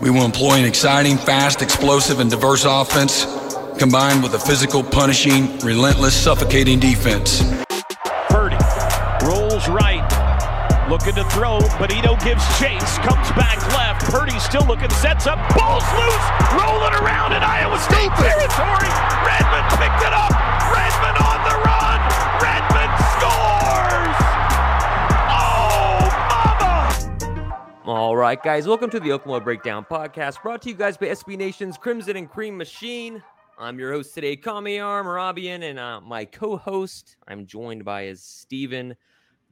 We will employ an exciting, fast, explosive, and diverse offense combined with a physical, punishing, relentless, suffocating defense. Purdy rolls right, looking to throw. Benito gives chase, comes back left. Purdy still looking, sets up, balls loose, rolling around in Iowa State territory. Redmond picked it up. Redmond on All right, guys, welcome to the Oklahoma Breakdown Podcast, brought to you guys by SB Nation's Crimson and Cream Machine. I'm your host today, Kamiar Marabian, and uh, my co-host, I'm joined by is Stephen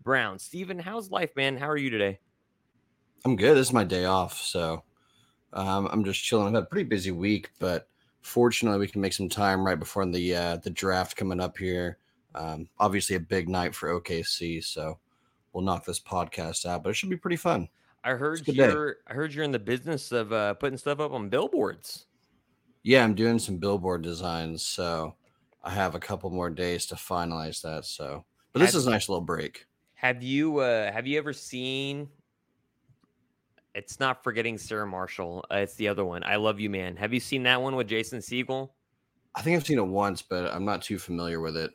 Brown. Stephen, how's life, man? How are you today? I'm good. This is my day off, so um, I'm just chilling. I've had a pretty busy week, but fortunately, we can make some time right before the uh, the draft coming up here. Um, obviously, a big night for OKC, so we'll knock this podcast out, but it should be pretty fun. I heard good day. you're I heard you're in the business of uh, putting stuff up on billboards. Yeah, I'm doing some billboard designs, so I have a couple more days to finalize that. So, but this Have- is a nice little break. Have you uh, have you ever seen? It's not forgetting Sarah Marshall. Uh, it's the other one. I love you, man. Have you seen that one with Jason Segel? I think I've seen it once, but I'm not too familiar with it.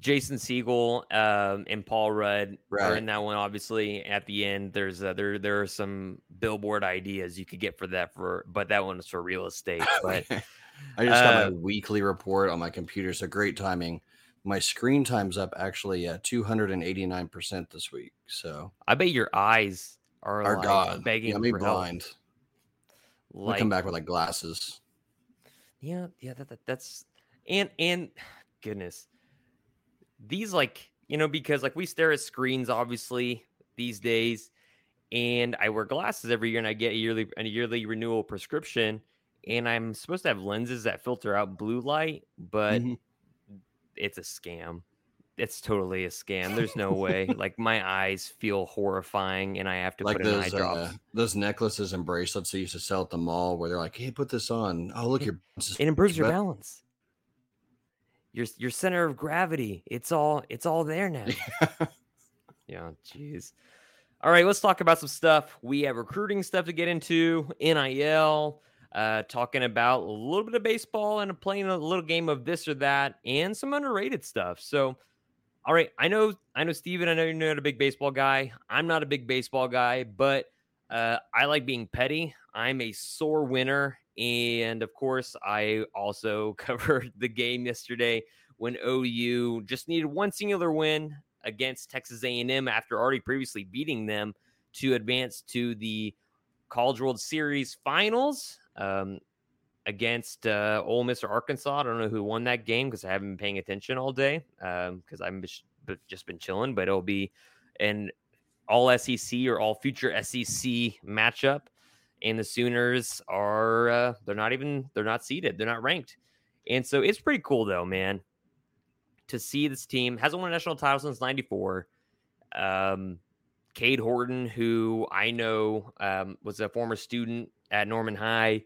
Jason Segel um, and Paul Rudd are in that one. Obviously, at the end, there's uh, there there are some billboard ideas you could get for that for, but that one is for real estate. But I just got uh, my weekly report on my computer, so great timing. My screen time's up actually at 289% this week. So, I bet your eyes are our like God, begging got me for help. blind. We'll Like, come back with like glasses. Yeah, yeah, that, that that's and and goodness. These like, you know, because like we stare at screens obviously these days and I wear glasses every year and I get a yearly a yearly renewal prescription and I'm supposed to have lenses that filter out blue light, but Mhm. it's a scam. It's totally a scam. There's no way. like my eyes feel horrifying and I have to Like put in eye those uh, those necklaces and bracelets they used to sell at the mall, where they're like, "Hey, put this on. Oh, look, your it improves your balance your your center of gravity it's all it's all there now. Yeah. Jeez. All right let's talk about some stuff we have recruiting stuff to get into nil uh talking about a little bit of baseball and playing a little game of this or that and some underrated stuff. So all right i know i know steven i know you're not a big baseball guy. I'm not a big baseball guy but uh, I like being petty. I'm a sore winner, and of course, I also covered the game yesterday when OU just needed one singular win against Texas A&M after already previously beating them to advance to the College World Series finals um, against uh, Ole Miss or Arkansas. I don't know who won that game because I haven't been paying attention all day because I've just been chilling. But it'll be an all SEC or all future SEC matchup. And the Sooners are uh, they're not even they're not seeded, they're not ranked. And so it's pretty cool though, man, to see this team hasn't won a national title since '94. Um, Cade Horton, who I know um, was a former student at Norman High,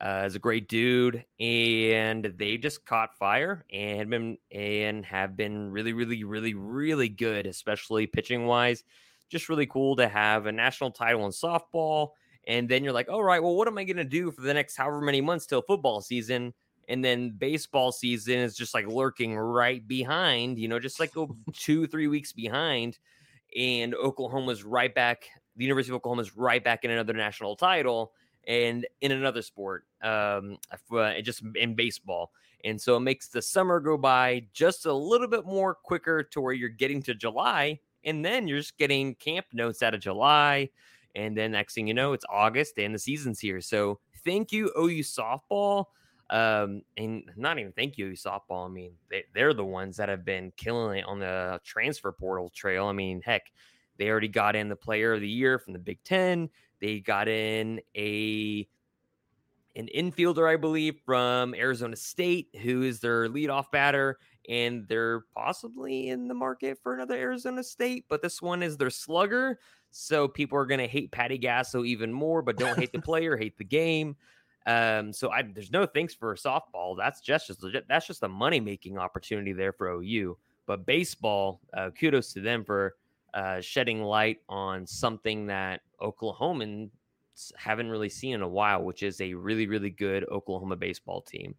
uh, is a great dude, and they just caught fire and been and have been really, really, really, really good, especially pitching wise. Just really cool to have a national title in softball, and then you're like, all right, well, what am I going to do for the next however many months till football season? And then baseball season is just like lurking right behind, you know, just like go two, three weeks behind. And Oklahoma's right back. The University of Oklahoma is right back in another national title and in another sport, um, uh, just in baseball. And so it makes the summer go by just a little bit more quicker to where you're getting to July, and then you're just getting camp notes out of July. And then next thing you know, it's August and the season's here. So thank you, OU softball. Um, and not even thank you, OU softball. I mean, they, they're the ones that have been killing it on the transfer portal trail. I mean, heck, they already got in the player of the year from the Big Ten. They got in a an infielder, I believe, from Arizona State, who is their leadoff batter, and they're possibly in the market for another Arizona State, but this one is their slugger. So people are going to hate Patty Gasso even more, but don't hate the player, hate the game. Um, so I, there's no thanks for softball. That's just, just legit. That's just a money making opportunity there for OU. But baseball, uh, kudos to them for uh, shedding light on something that Oklahoman haven't really seen in a while, which is a really, really good Oklahoma baseball team.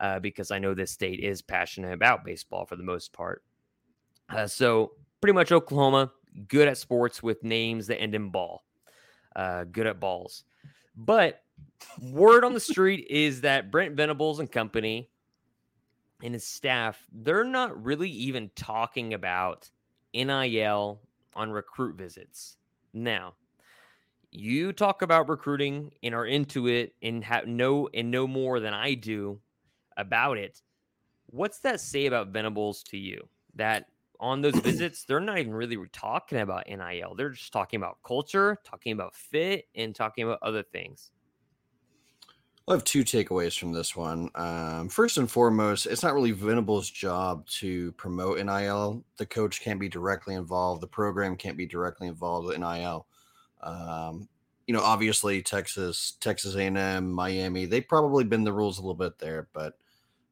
Uh, because I know this state is passionate about baseball for the most part. Uh, so, pretty much Oklahoma, good at sports with names that end in ball, uh, good at balls. But word on the street is that Brent Venables and company and his staff, they're not really even talking about NIL on recruit visits. Now, you talk about recruiting and are into it and have no and know more than I do about it. What's that say about Venables to you? That on those visits, they're not even really talking about NIL. They're just talking about culture, talking about fit, and talking about other things. I have two takeaways from this one. Um, first and foremost, it's not really Venable's job to promote NIL. The coach can't be directly involved. The program can't be directly involved with NIL. Um, you know, obviously Texas, Texas A&M, Miami, they probably bend the rules a little bit there. But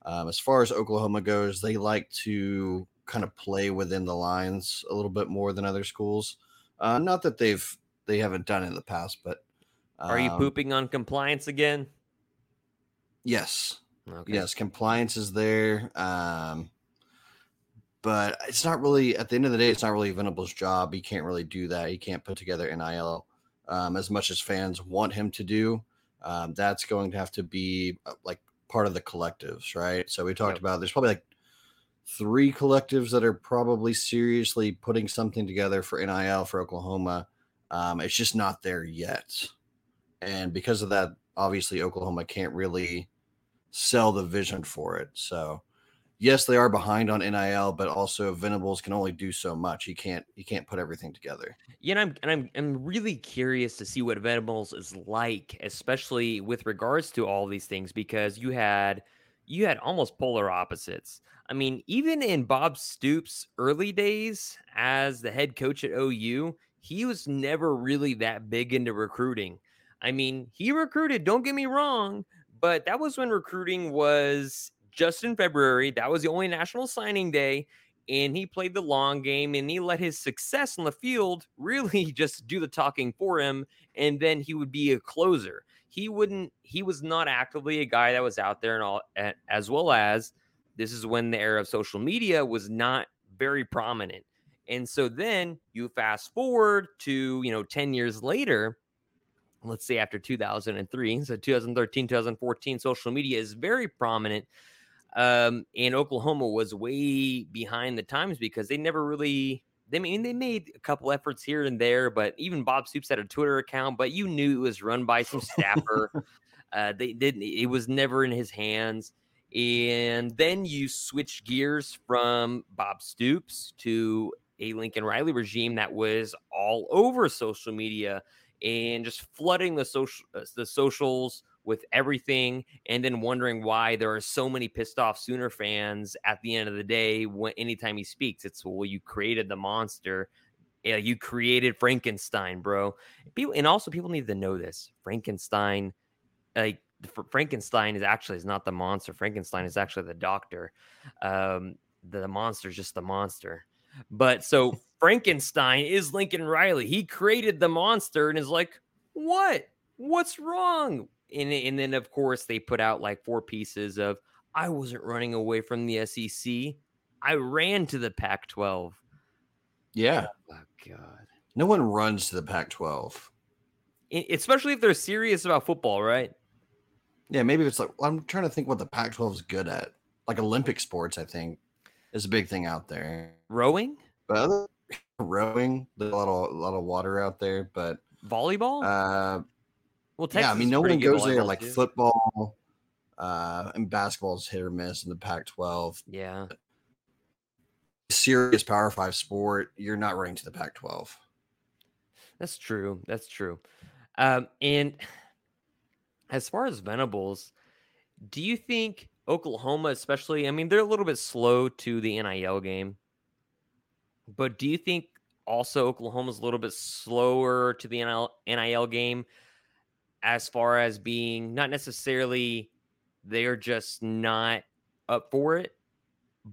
um, as far as Oklahoma goes, they like to kind of play within the lines a little bit more than other schools. Uh, not that they've they haven't done it in the past, but um, are you um, pooping on compliance again? Yes. Okay. Yes, compliance is there. Um, but it's not really at the end of the day, it's not really Venable's job. He can't really do that. He can't put together NIL um, as much as fans want him to do. Um, that's going to have to be uh, like part of the collectives, right? So we talked yep. about there's probably like three collectives that are probably seriously putting something together for NIL for Oklahoma. Um, it's just not there yet. And because of that, obviously Oklahoma can't really sell the vision for it. So yes, they are behind on NIL, but also Venables can only do so much. He can't he can't put everything together. Yeah, and I'm and I'm I'm really curious to see what Venables is like, especially with regards to all these things, because you had you had almost polar opposites. I mean, even in Bob Stoops' early days as the head coach at OU, he was never really that big into recruiting. I mean, he recruited, don't get me wrong, but that was when recruiting was just in February. That was the only national signing day. And he played the long game and he let his success on the field really just do the talking for him. And then he would be a closer. He wouldn't, he was not actively a guy that was out there and all, as well as this is when the era of social media was not very prominent. And so then you fast forward to, you know, 10 years later, let's say after 2003 so 2013 2014 social media is very prominent um, and oklahoma was way behind the times because they never really they I mean they made a couple efforts here and there but even bob stoops had a twitter account but you knew it was run by some staffer. Uh, they didn't it was never in his hands. And then you switch gears from bob stoops to a lincoln riley regime that was all over social media and just flooding the social uh, the socials with everything and then wondering why there are so many pissed off sooner fans at the end of the day when anytime he speaks it's well you created the monster yeah, you created frankenstein bro people and also people need to know this frankenstein like frankenstein is actually is not the monster frankenstein is actually the doctor um the, the monster is just the monster but so Frankenstein is Lincoln Riley. He created the monster and is like, what? What's wrong? And, and then, of course, they put out like four pieces of, I wasn't running away from the SEC. I ran to the Pac 12. Yeah. Oh, God. No one runs to the Pac 12. Especially if they're serious about football, right? Yeah, maybe it's like, I'm trying to think what the Pac 12 is good at. Like Olympic sports, I think is a big thing out there. Rowing, but other, rowing, there's a lot of a lot of water out there. But volleyball, uh, well, Texas yeah, I mean, no one goes there like too. football, uh, and basketball is hit or miss in the Pac-12. Yeah, serious Power Five sport, you're not running to the Pac-12. That's true. That's true. Um, and as far as Venables, do you think Oklahoma, especially, I mean, they're a little bit slow to the NIL game. But do you think also Oklahoma's a little bit slower to the NIL, NIL game as far as being not necessarily they're just not up for it,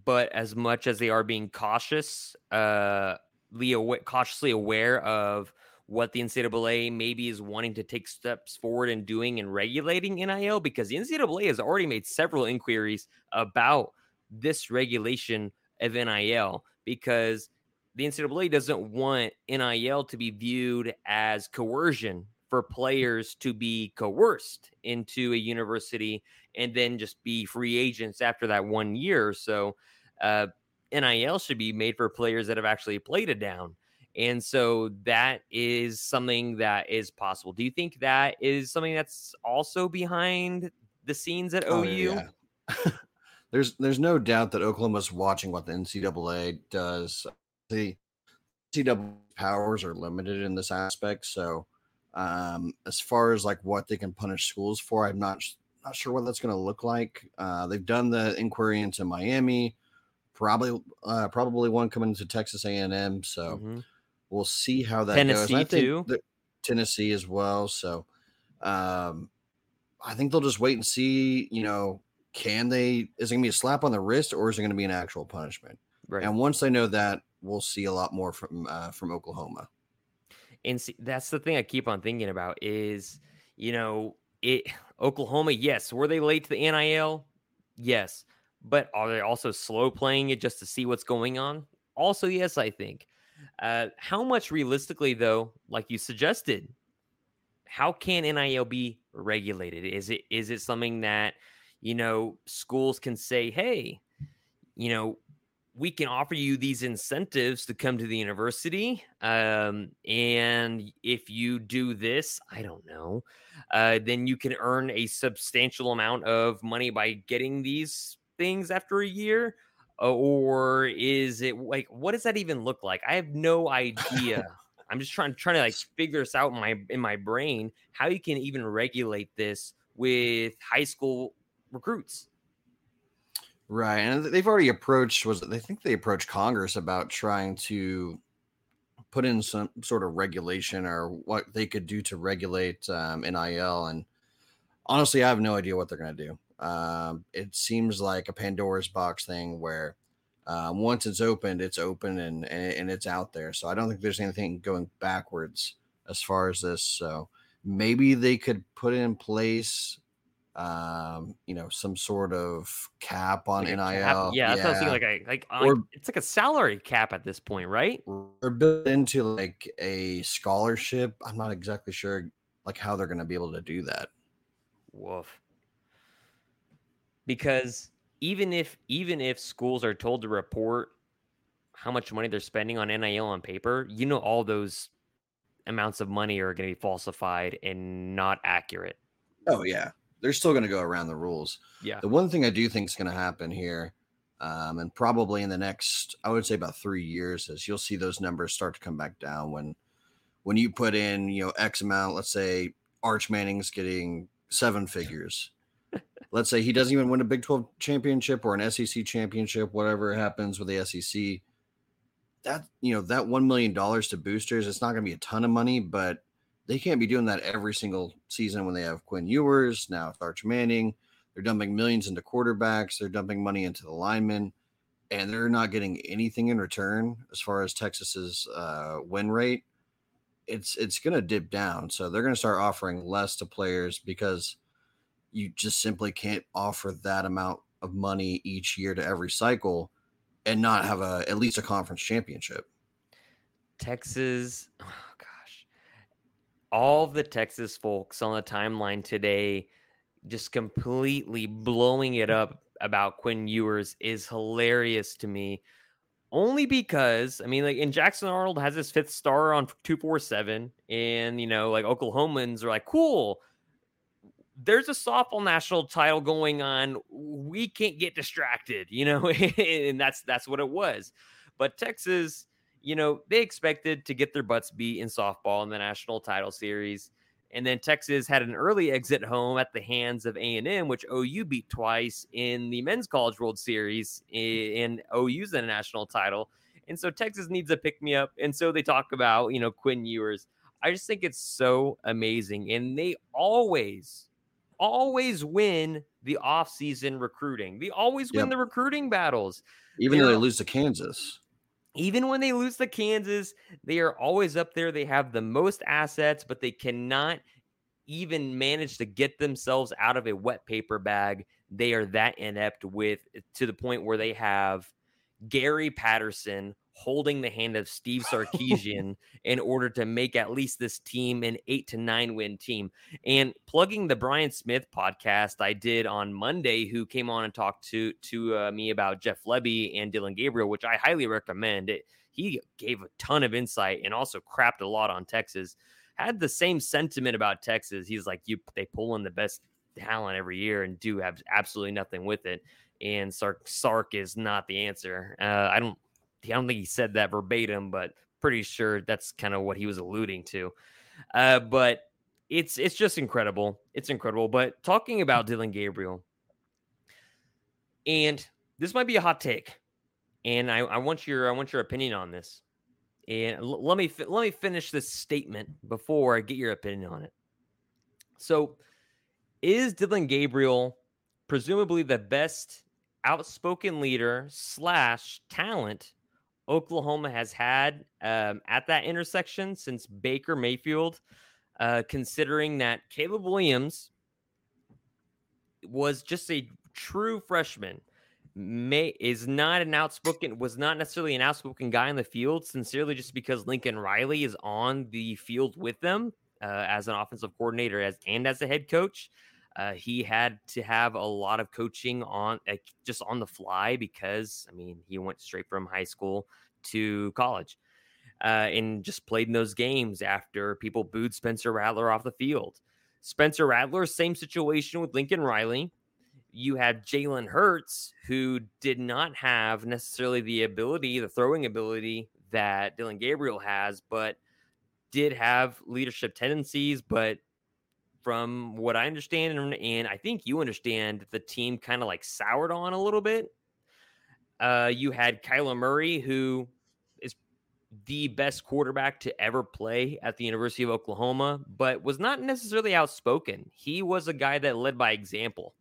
but as much as they are being cautious, uh, Leo cautiously aware of what the NCAA maybe is wanting to take steps forward in doing and regulating NIL because the NCAA has already made several inquiries about this regulation of NIL because the NCAA doesn't want NIL to be viewed as coercion for players to be coerced into a university and then just be free agents after that one year. So, uh, NIL should be made for players that have actually played it down. And so that is something that is possible. Do you think that is something that's also behind the scenes at oh, OU? Yeah. there's there's no doubt that Oklahoma's watching what the NCAA does. The NCAA powers are limited in this aspect, so um, as far as like what they can punish schools for, I'm not not sure what that's going to look like. Uh, they've done the inquiry into Miami, probably uh, probably one coming to Texas A&M. So mm-hmm. we'll see how that Tennessee goes. too. Tennessee as well. So um, I think they'll just wait and see. You know, can they? Is it going to be a slap on the wrist or is it going to be an actual punishment? Right. And once they know that, we'll see a lot more from uh, from Oklahoma. And see, that's the thing I keep on thinking about is, you know, it Oklahoma, yes, were they late to the NIL? Yes. But are they also slow playing it just to see what's going on? Also, yes, I think. Uh, how much realistically, though, like you suggested, how can NIL be regulated? Is it is it something that you know schools can say, hey, you know, we can offer you these incentives to come to the university. Um, and if you do this, I don't know, uh, then you can earn a substantial amount of money by getting these things after a year. Uh, or is it like what does that even look like? I have no idea. I'm just trying trying to like figure this out in my in my brain how you can even regulate this with high school recruits. Right, and they've already approached. Was they think they approached Congress about trying to put in some sort of regulation or what they could do to regulate um, NIL? And honestly, I have no idea what they're going to do. Um, it seems like a Pandora's box thing where um, once it's opened, it's open and, and and it's out there. So I don't think there's anything going backwards as far as this. So maybe they could put in place um, you know, some sort of cap on like NIL. Cap. Yeah, that's yeah. what I was thinking. Like, like, or, like, it's like a salary cap at this point, right? Or built into like a scholarship. I'm not exactly sure like how they're going to be able to do that. Woof. Because even if even if schools are told to report how much money they're spending on NIL on paper, you know all those amounts of money are going to be falsified and not accurate. Oh yeah they're still going to go around the rules. Yeah. The one thing I do think is going to happen here, um, and probably in the next, I would say about three years, is you'll see those numbers start to come back down when, when you put in, you know, X amount. Let's say Arch Manning's getting seven figures. let's say he doesn't even win a Big 12 championship or an SEC championship, whatever happens with the SEC. That you know that one million dollars to boosters, it's not going to be a ton of money, but they can't be doing that every single season when they have Quinn Ewers, now with Arch Manning. They're dumping millions into quarterbacks, they're dumping money into the linemen, and they're not getting anything in return as far as Texas's uh, win rate. It's it's going to dip down, so they're going to start offering less to players because you just simply can't offer that amount of money each year to every cycle and not have a at least a conference championship. Texas all the Texas folks on the timeline today just completely blowing it up about Quinn Ewers is hilarious to me. Only because I mean, like, and Jackson Arnold has his fifth star on two four seven, and you know, like Oklahomans are like, cool. There's a softball national title going on. We can't get distracted, you know, and that's that's what it was. But Texas, you know, they expected to get their butts beat in softball in the national title series. And then Texas had an early exit home at the hands of A&M, which OU beat twice in the Men's College World Series eh, in OU's the national title. And so Texas needs a pick me up. And so they talk about, you know, Quinn Ewers. I just think it's so amazing. And they always, always win the offseason recruiting. They always win yep. the recruiting battles. Even though they lose to Kansas. Even when they lose to Kansas, they are always up there. They have the most assets, but they cannot even manage to get themselves out of a wet paper bag. They are that inept with to the point where they have Gary Patterson holding the hand of Steve Sarkisian in order to make at least this team an eight to nine win team. And plugging the Brian Smith podcast I did on Monday, who came on and talked to to uh, me about Jeff Lebby and Dillon Gabriel, which I highly recommend. It he gave a ton of insight and also crapped a lot on Texas. Had the same sentiment about Texas. He's like, you they pull in the best talent every year and do have absolutely nothing with it. And Sark Sark is not the answer. Uh, I don't I don't think he said that verbatim, but pretty sure that's kind of what he was alluding to. Uh, but it's it's just incredible. It's incredible. But talking about Dillon Gabriel, and this might be a hot take, and I, I want your I want your opinion on this. And l- let me fi- let me finish this statement before I get your opinion on it. So, is Dillon Gabriel presumably the best outspoken leader slash talent Oklahoma has had um, at that intersection since Baker Mayfield, uh, considering that Caleb Williams was just a true freshman. May is not an outspoken was not necessarily an outspoken guy in the field. Sincerely, just because Lincoln Riley is on the field with them uh, as an offensive coordinator as and as a head coach. Uh, he had to have a lot of coaching on uh, just on the fly because I mean he went straight from high school to college uh, and just played in those games after people booed Spencer Rattler off the field. Spencer Rattler, same situation with Lincoln Riley. You had Jalen Hurts, who did not have necessarily the ability, the throwing ability that Dillon Gabriel has, but did have leadership tendencies, but from what I understand, and, and I think you understand, the team kind of like soured on a little bit. Uh, you had Kyler Murray, who is the best quarterback to ever play at the University of Oklahoma, but was not necessarily outspoken. He was a guy that led by example.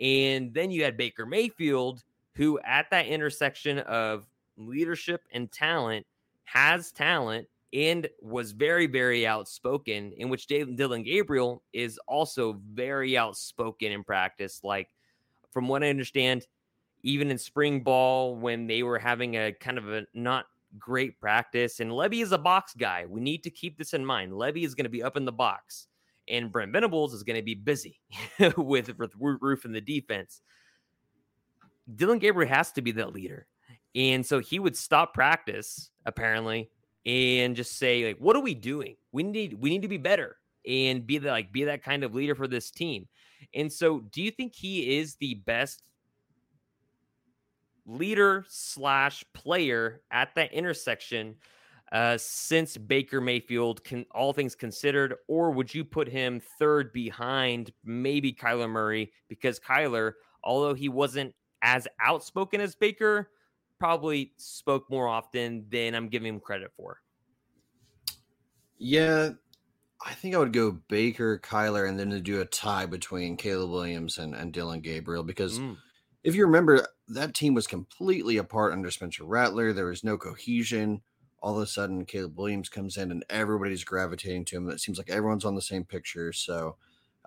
And then you had Baker Mayfield, who at that intersection of leadership and talent has talent and was very, very outspoken, in which Dillon Gabriel is also very outspoken in practice. Like, from what I understand, even in spring ball when they were having a kind of a not great practice, and Lebby is a box guy. We need to keep this in mind. Lebby is going to be up in the box, and Brent Venables is going to be busy with, with Roof in the defense. Dylan Gabriel has to be that leader. And so he would stop practice, apparently, and just say like what are we doing we need we need to be better and be the, like be that kind of leader for this team and so do you think he is the best leader slash player at that intersection uh, since Baker Mayfield, can all things considered, or would you put him third behind maybe Kyler Murray? Because Kyler, although he wasn't as outspoken as Baker, probably spoke more often than I'm giving him credit for. Yeah, I think I would go Baker, Kyler, and then to do a tie between Caleb Williams and, and Dillon Gabriel. Because mm. if you remember, that team was completely apart under Spencer Rattler. There was no cohesion. All of a sudden, Caleb Williams comes in and everybody's gravitating to him. It seems like everyone's on the same picture. So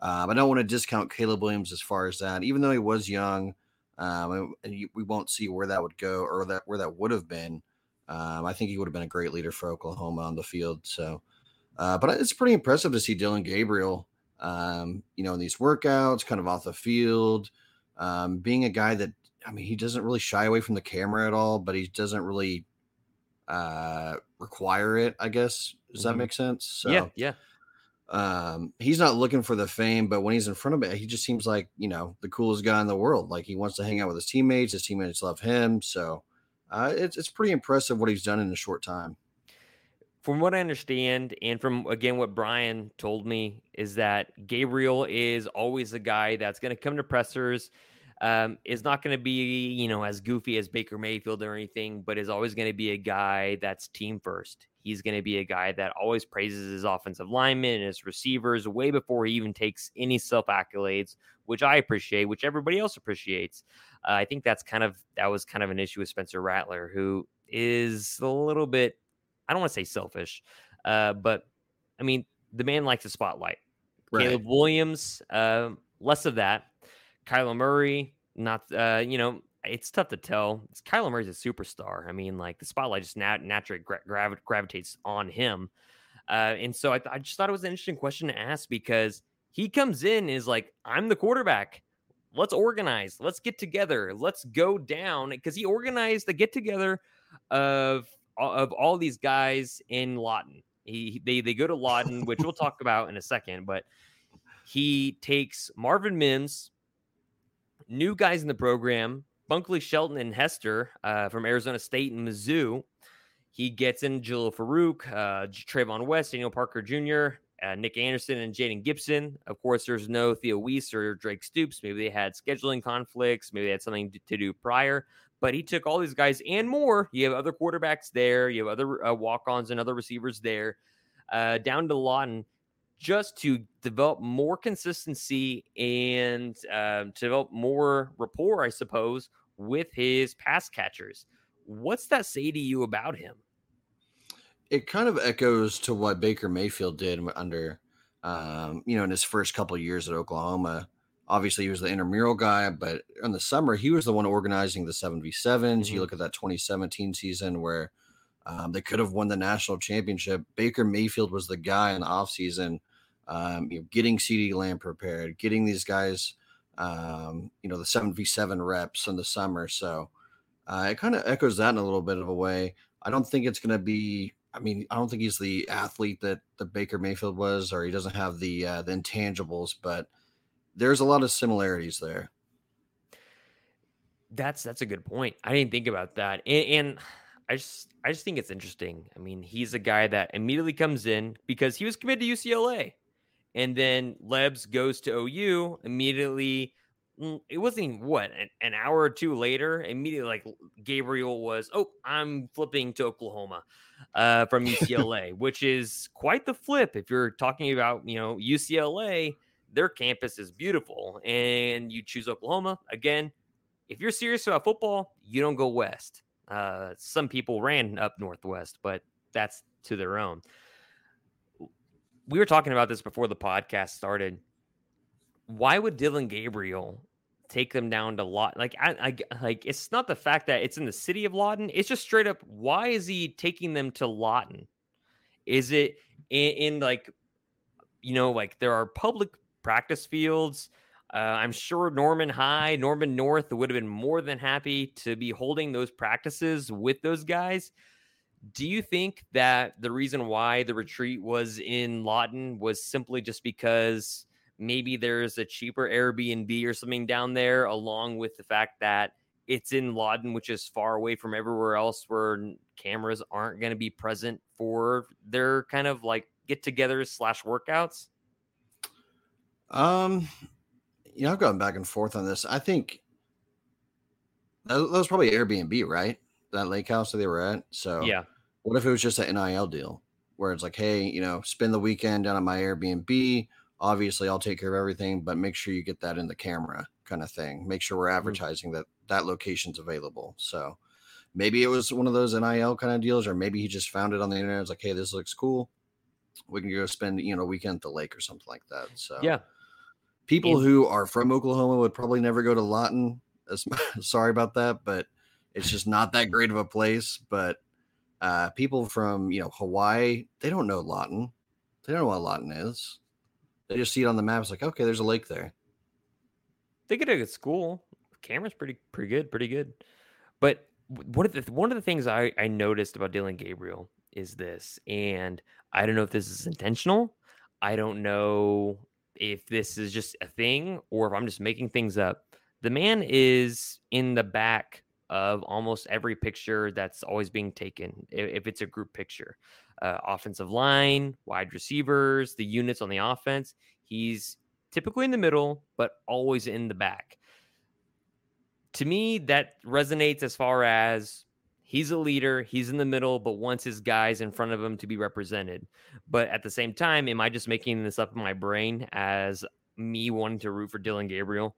um, I don't want to discount Caleb Williams as far as that, even though he was young. Um, and you, we won't see where that would go or that where that would have been. Um, I think he would have been a great leader for Oklahoma on the field. So, uh, but it's pretty impressive to see Dillon Gabriel, um, you know, in these workouts, kind of off the field, um, being a guy that I mean, he doesn't really shy away from the camera at all, but he doesn't really uh, require it. I guess does mm-hmm. that make sense? So, yeah, yeah um, he's not looking for the fame, but when he's in front of it, he just seems like you know the coolest guy in the world. Like he wants to hang out with his teammates. His teammates love him. So uh, it's it's pretty impressive what he's done in a short time. From what I understand, and from again what Brian told me, is that Gabriel is always a guy that's going to come to pressers. Um, is not going to be, you know, as goofy as Baker Mayfield or anything, but is always going to be a guy that's team first. He's going to be a guy that always praises his offensive linemen and his receivers way before he even takes any self accolades, which I appreciate, which everybody else appreciates. Uh, I think that's kind of that was kind of an issue with Spencer Rattler, who is a little bit, I don't want to say selfish, uh, but I mean, the man likes the spotlight. Right. Caleb Williams, uh, less of that. Kyler Murray, not, uh, you know, it's tough to tell. It's Kyler Murray's a superstar. I mean, like the spotlight just nat- naturally gra- gravitates on him. Uh, and so I, th- I just thought it was an interesting question to ask because he comes in is like, I'm the quarterback. Let's organize. Let's get together. Let's go down because he organized the get together of of all these guys in Lawton. He they they go to Lawton, which we'll talk about in a second, but he takes Marvin Mims, new guys in the program, Bunkley Shelton and Hester uh, from Arizona State and Mizzou. He gets in Jalil Farooq, uh, Trayvon West, Daniel Parker Jr., uh, Nick Anderson, and Jaden Gibson. Of course, there's no Theo Wease or Drake Stoops. Maybe they had scheduling conflicts. Maybe they had something to, to do prior. But he took all these guys and more. You have other quarterbacks there. You have other uh, walk-ons and other receivers there. Uh, down to Lawton just to develop more consistency and uh, to develop more rapport, I suppose, with his pass catchers. What's that say to you about him? It kind of echoes to what Baker Mayfield did under, um, you know, in his first couple years at Oklahoma. Obviously, he was the intramural guy, but in the summer, he was the one organizing the 7v7s. Mm-hmm. You look at that 2017 season where um, they could have won the national championship. Baker Mayfield was the guy in the offseason, um, you know, getting CeeDee Lamb prepared, getting these guys um, you know, the 7v7 reps in the summer. So uh, it kind of echoes that in a little bit of a way. I don't think it's going to be. I mean, I don't think he's the athlete that the Baker Mayfield was, or he doesn't have the uh, the intangibles, but there's a lot of similarities there. That's that's a good point. I didn't think about that, and, and I just I just think it's interesting. I mean, he's a guy that immediately comes in because he was committed to UCLA. And then Lebs goes to OU immediately. Mm, it wasn't even what an, an, hour or two later. Immediately, like Gabriel was, oh, I'm flipping to Oklahoma uh, from UCLA, which is quite the flip. If you're talking about, you know, UCLA, their campus is beautiful, and you choose Oklahoma again. If you're serious about football, you don't go west. Uh, some people ran up northwest, but that's to their own we were talking about this before the podcast started. Why would Dillon Gabriel take them down to Lawton? Like, I, I, like it's not the fact that it's in the city of Lawton. It's just straight up. Why is he taking them to Lawton? Is it in, in like, you know, like there are public practice fields. Uh, I'm sure Norman High, Norman North would have been more than happy to be holding those practices with those guys. Do you think that the reason why the retreat was in Lawton was simply just because maybe there's a cheaper Airbnb or something down there, along with the fact that it's in Lawton, which is far away from everywhere else where cameras aren't going to be present for their kind of like get togethers slash workouts? Um, you know, I've gone back and forth on this. I think that was probably Airbnb, right? That lake house that they were at. So yeah, what if it was just an NIL deal where it's like, hey, you know, spend the weekend down at my Airbnb. Obviously, I'll take care of everything, but make sure you get that in the camera kind of thing. Make sure we're mm-hmm. advertising mm-hmm. that that location's available. So maybe it was one of those NIL kind of deals, or maybe he just found it on the internet. It's like, hey, this looks cool. We can go spend, you know, weekend at the lake or something like that. So yeah, people who are from Oklahoma would probably never go to Lawton. Sorry about that, but it's just not that great of a place. But uh, people from you know Hawaii, they don't know Lawton. They don't know what Lawton is. They just see it on the map. It's like, okay, there's a lake there. They get a good school. Camera's pretty pretty good, pretty good. But one of the one of the things I, I noticed about Dillon Gabriel is this, and I don't know if this is intentional. I don't know if this is just a thing or if I'm just making things up. The man is in the back of almost every picture that's always being taken if it's a group picture. Uh, offensive line, wide receivers, the units on the offense. He's typically in the middle, but always in the back. To me, that resonates as far as He's a leader. He's in the middle, but wants his guys in front of him to be represented. But at the same time, am I just making this up in my brain as me wanting to root for Dillon Gabriel?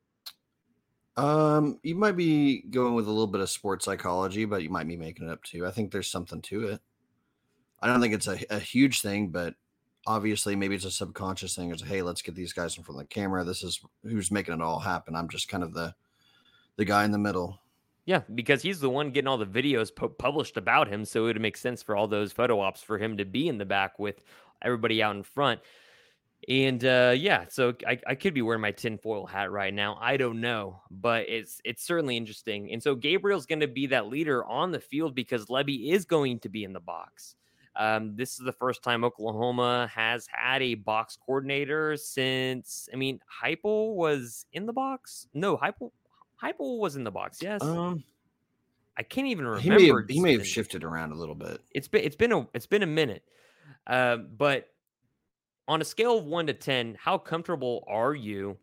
Um, you might be going with a little bit of sports psychology, but you might be making it up too. I think there's something to it. I don't think it's a, a huge thing, but obviously maybe it's a subconscious thing. It's hey, let's get these guys in front of the camera. This is who's making it all happen. I'm just kind of the the guy in the middle. Yeah, because he's the one getting all the videos pu- published about him, so it would make sense for all those photo ops for him to be in the back with everybody out in front. And uh, yeah, so I, I could be wearing my tinfoil hat right now. I don't know, but it's it's certainly interesting. And so Gabriel's going to be that leader on the field because Lebby is going to be in the box. Um, this is the first time Oklahoma has had a box coordinator since. I mean, Heupel was in the box. No, Heupel Heupel was in the box. Yes. Um, I can't even remember. he may have, he may have shifted around a little bit. It's been it's been a it's been a minute. Um, but on a scale of one to ten, how comfortable are you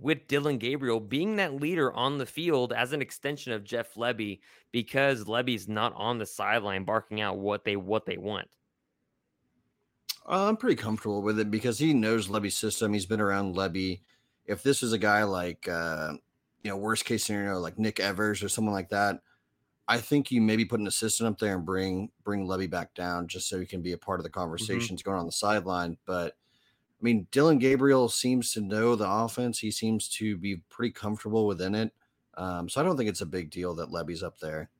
with Dillon Gabriel being that leader on the field as an extension of Jeff Lebby because Lebby's not on the sideline barking out what they what they want? Uh, I'm pretty comfortable with it because he knows Lebby's system. He's been around Lebby. If this is a guy like, uh, you know, worst case scenario, like Nick Evers or someone like that, I think you maybe put an assistant up there and bring bring Lebby back down just so he can be a part of the Mm-hmm. conversations going on the sideline. But I mean, Dillon Gabriel seems to know the offense. He seems to be pretty comfortable within it. Um, so I don't think it's a big deal that Lebby's up there.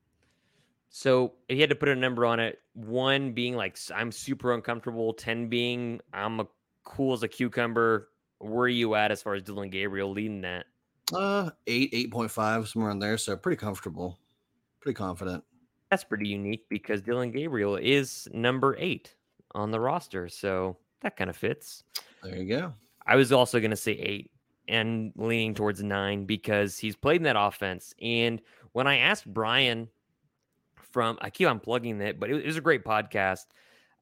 So if you had to put a number on it, one being like I'm super uncomfortable, ten being I'm a cool as a cucumber. Where are you at as far as Dillon Gabriel leading that? Uh, eight, eight point five, somewhere in there. So pretty comfortable, pretty confident. That's pretty unique because Dillon Gabriel is number eight on the roster, so that kind of fits. There you go. I was also going to say eight and leaning towards nine because he's played in that offense. And when I asked Brian from, I keep on plugging it, but it, was a great podcast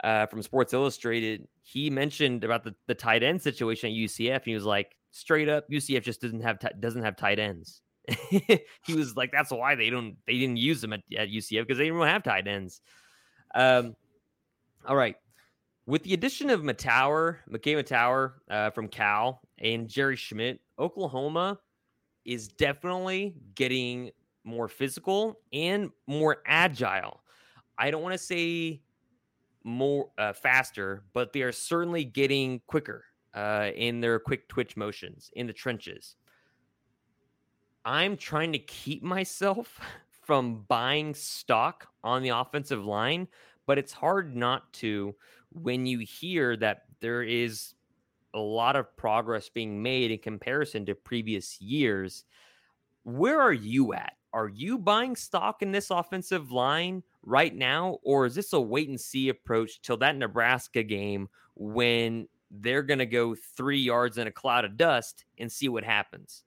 uh, from Sports Illustrated. He mentioned about the, the tight end situation at UCF. And he was like, straight up, UCF just doesn't have ti- doesn't have tight ends. he was like, that's why they don't they didn't use them at, at UCF because they didn't have tight ends. Um, all right. With the addition of Mettauer, McKade Mettauer uh, from Cal and Jerry Schmidt, Oklahoma is definitely getting more physical and more agile. I don't want to say more uh, faster, but they are certainly getting quicker uh, in their quick twitch motions in the trenches. I'm trying to keep myself from buying stock on the offensive line, but it's hard not to when you hear that there is a lot of progress being made in comparison to previous years. Where are you at? Are you buying stock in this offensive line right now, or is this a wait and see approach till that Nebraska game when they're going to go three yards in a cloud of dust and see what happens?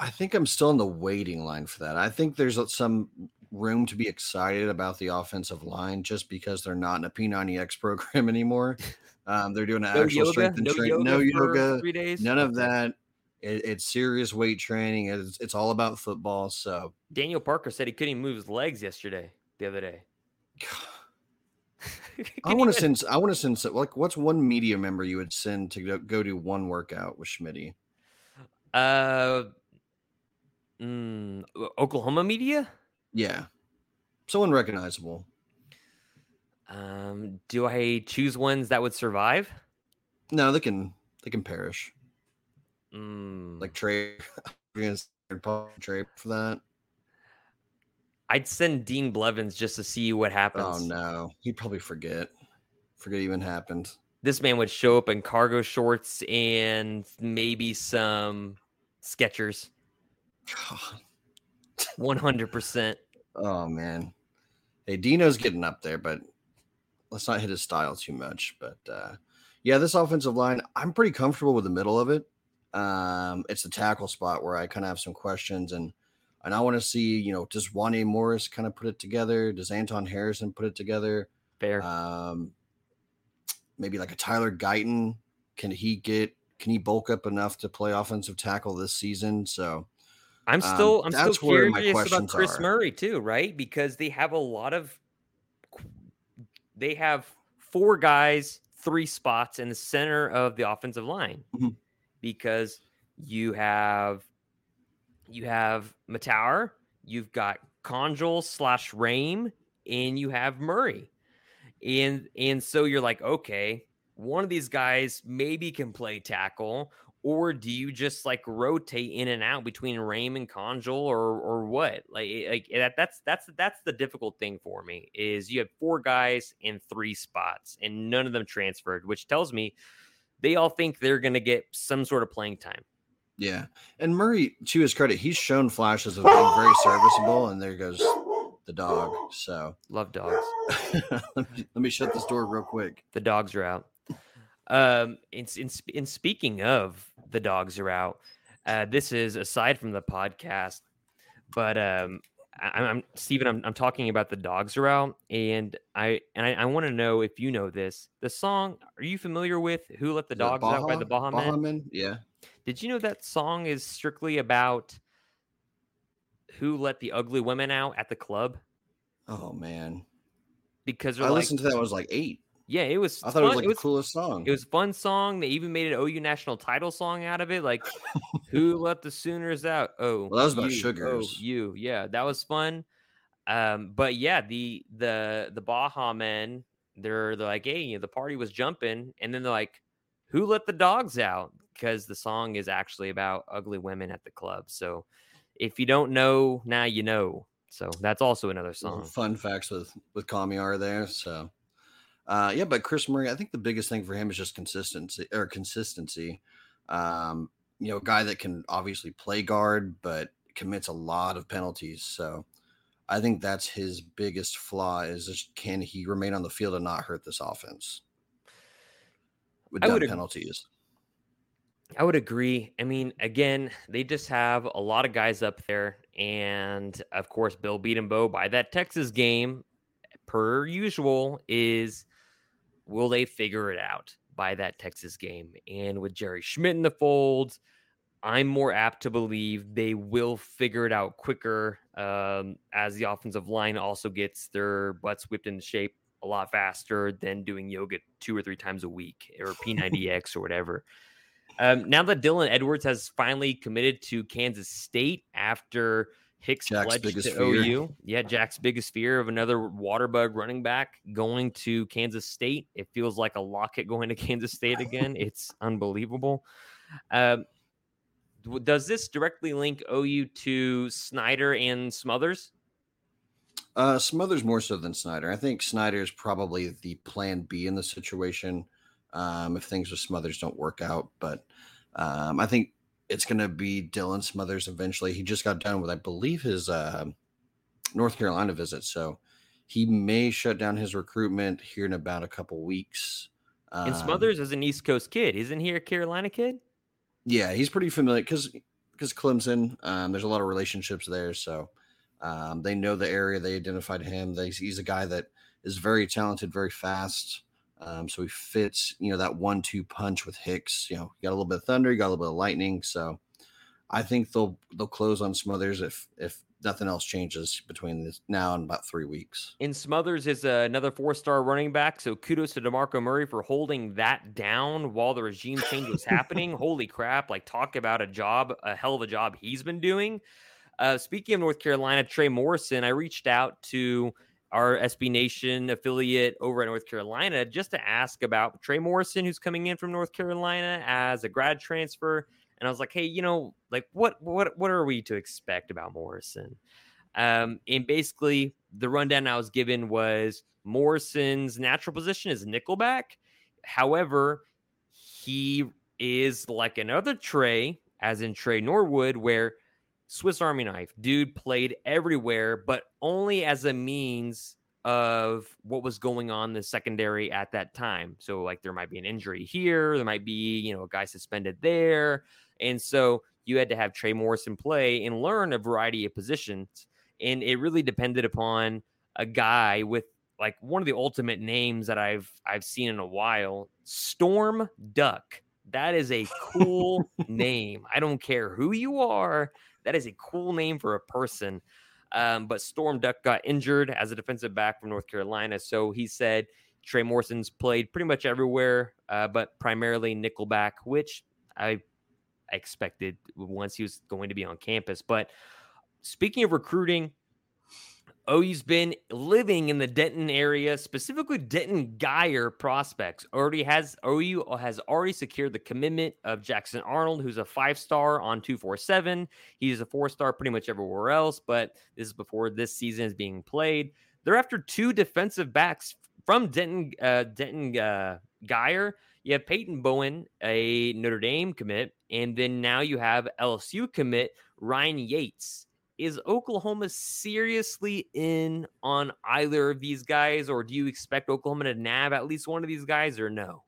I think I'm still in the waiting line for that. I think there's some room to be excited about the offensive line just because they're not in a P90X program anymore. Um, they're doing an No actual yoga, strength and no train, yoga, no yoga, three days. none of that. It, it's serious weight training. It's, it's all about football. So Daniel Parker said he couldn't even move his legs yesterday, the other day. I want to send. I want to send. Like, what's one media member you would send to go, go do one workout with Schmitty? Uh, mm, Oklahoma media. Yeah, someone recognizable. Um, do I choose ones that would survive? No, they can. They can perish. Mm, Like Trey. Trey for that. I'd send Dean Blevins just to see what happens. Oh no, he'd probably forget. Forget it even happened. This man would show up in cargo shorts and maybe some Skechers. One hundred percent. oh man. Hey, Dino's getting up there, but let's not hit his style too much. But uh yeah, this offensive line, I'm pretty comfortable with the middle of it. Um, it's the tackle spot where I kind of have some questions and and I want to see, you know, does Wanye Morris kind of put it together? Does Anton Harrison put it together? Fair. Um, maybe like a Tyler Guyton. Can he get? Can he bulk up enough to play offensive tackle this season? So I'm Um, still I'm still that's where my curious about Chris are. Murray too, right? Because they have a lot of they have four guys, three spots in the center of the offensive line. Mhm. Because you have you have Mettauer, you've got Congel slash Raym, and you have Murray. And and so you're like, okay, one of these guys maybe can play tackle, or do you just like rotate in and out between Raym and Congel, or or what? Like eh, like eh, that that's that's that's the difficult thing for me is you have four guys in three spots, and none of them transferred, which tells me they all think they're going to get some sort of playing time. Yeah. And Murray, to his credit, he's shown flashes of being very serviceable. And there goes the dog. So Love dogs. let, me, let me shut this door real quick. the dogs are out. Um, in, in, in speaking of the dogs are out, uh, this is aside from the podcast, but um, I, I'm Stephen. I'm, I'm talking about the dogs are out, and I and I, I want to know if you know this. The song. Are you familiar with "Who Let the Dogs Out" by the Baha Men? Baha Men? Yeah. Did you know that song is strictly about who let the ugly women out at the club? Oh, man. Because I like, listened to that when I was like eight. Yeah, it was. I thought it was fun- like the coolest song. It was a fun song. They even made an OU national title song out of it. Like, who let the Sooners out? Oh, Well, that was about you. Sugars. Oh, you. Yeah, that was fun. Um, but yeah, the the the Baha Men, they're they're like, hey, you know, the party was jumping, and then they're like, who let the dogs out? Because the song is actually about ugly women at the club. So if you don't know, now you know. So that's also another song. Fun facts with with Kamiar there. So, uh, yeah, but Chris Murray, I think the biggest thing for him is just consistency or consistency. Um, you know, a guy that can obviously play guard, but commits a lot of penalties. So, I think that's his biggest flaw is just can he remain on the field and not hurt this offense with dumb penalties. I would agree. I mean, again, they just have a lot of guys up there. And of course, Bill Bedenbaugh by that Texas game, per usual, is will they figure it out by that Texas game? And with Jerry Schmidt in the fold, I'm more apt to believe they will figure it out quicker um, as the offensive line also gets their butts whipped into shape a lot faster than doing yoga two or three times a week or P90X or whatever. Um, now that Dylan Edwards has finally committed to Kansas State after Hicks Jack's pledged to fear. OU, yeah, Jack's biggest fear of another water bug running back going to Kansas State. It feels like a locket going to Kansas State again. it's unbelievable. Um, does this directly link OU to Snyder and Smothers? Uh, Smothers more so than Snyder. I think Snyder is probably the plan B in the situation um, if things with Smothers don't work out. But um, I think it's going to be Dylan Smothers eventually. He just got done with, I believe, his uh, North Carolina visit. So he may shut down his recruitment here in about a couple weeks. And Um, Smothers is an East Coast kid. Isn't he a Carolina kid? Yeah, he's pretty familiar because because Clemson. Um, there's a lot of relationships there, so um, they know the area. They identified him. They, he's a guy that is very talented, very fast. Um, so he fits, you know, that one-two punch with Hicks. You know, you got a little bit of thunder, you got a little bit of lightning. So I think they'll they'll close on Smothers if if nothing else changes between this now and about three weeks. And Smothers is uh, another four-star running back. So kudos to Demarco Murray for holding that down while the regime change was happening. Holy crap! Like talk about a job, a hell of a job he's been doing. Uh, speaking of North Carolina, Trey Morrison, I reached out to our SB Nation affiliate over at North Carolina just to ask about Trey Morrison, who's coming in from North Carolina as a grad transfer. And I was like, hey, you know, like what what what are we to expect about Morrison? Um, and basically, the rundown I was given was Morrison's natural position is nickelback. However, he is like another Trey, as in Tre Norwood, where Swiss Army knife, dude played everywhere, but only as a means of what was going on in the secondary at that time. So, like, there might be an injury here, there might be, you know, a guy suspended there. And so you had to have Trey Morrison play and learn a variety of positions. And it really depended upon a guy with like one of the ultimate names that I've I've seen in a while, Storm Duck. That is a cool name. I don't care who you are. That is a cool name for a person. Um, but Storm Duck got injured as a defensive back from North Carolina. So he said Trey Morrison's played pretty much everywhere, uh, but primarily nickelback, which I expected once he was going to be on campus. But speaking of recruiting, OU's been living in the Denton area, specifically Denton Guyer prospects. Already has OU has already secured the commitment of Jackson Arnold, who's a five star on 247. He's a four star pretty much everywhere else, but this is before this season is being played. They're after two defensive backs from Denton uh, Denton uh, Guyer. You have Peyton Bowen, a Notre Dame commit, and then now you have LSU commit Ryan Yates is Oklahoma seriously in on either of these guys, or do you expect Oklahoma to nab at least one of these guys, or no?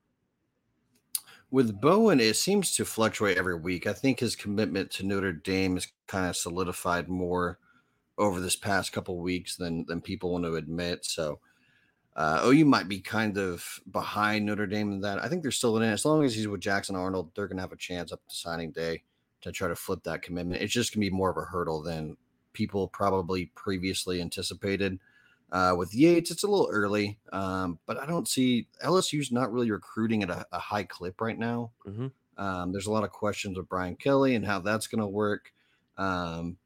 With Bowen, it seems to fluctuate every week. I think his commitment to Notre Dame is kind of solidified more over this past couple weeks than than people want to admit. So, uh, OU might be kind of behind Notre Dame in that. I think they're still in it. As long as he's with Jackson Arnold, they're going to have a chance up to signing day to try to flip that commitment. It's just going to be more of a hurdle than people probably previously anticipated. Uh, with Yates, it's a little early, um, but I don't see LSU's not really recruiting at a, a high clip right now. Mm-hmm. Um, there's a lot of questions with Brian Kelly and how that's going to work. Um,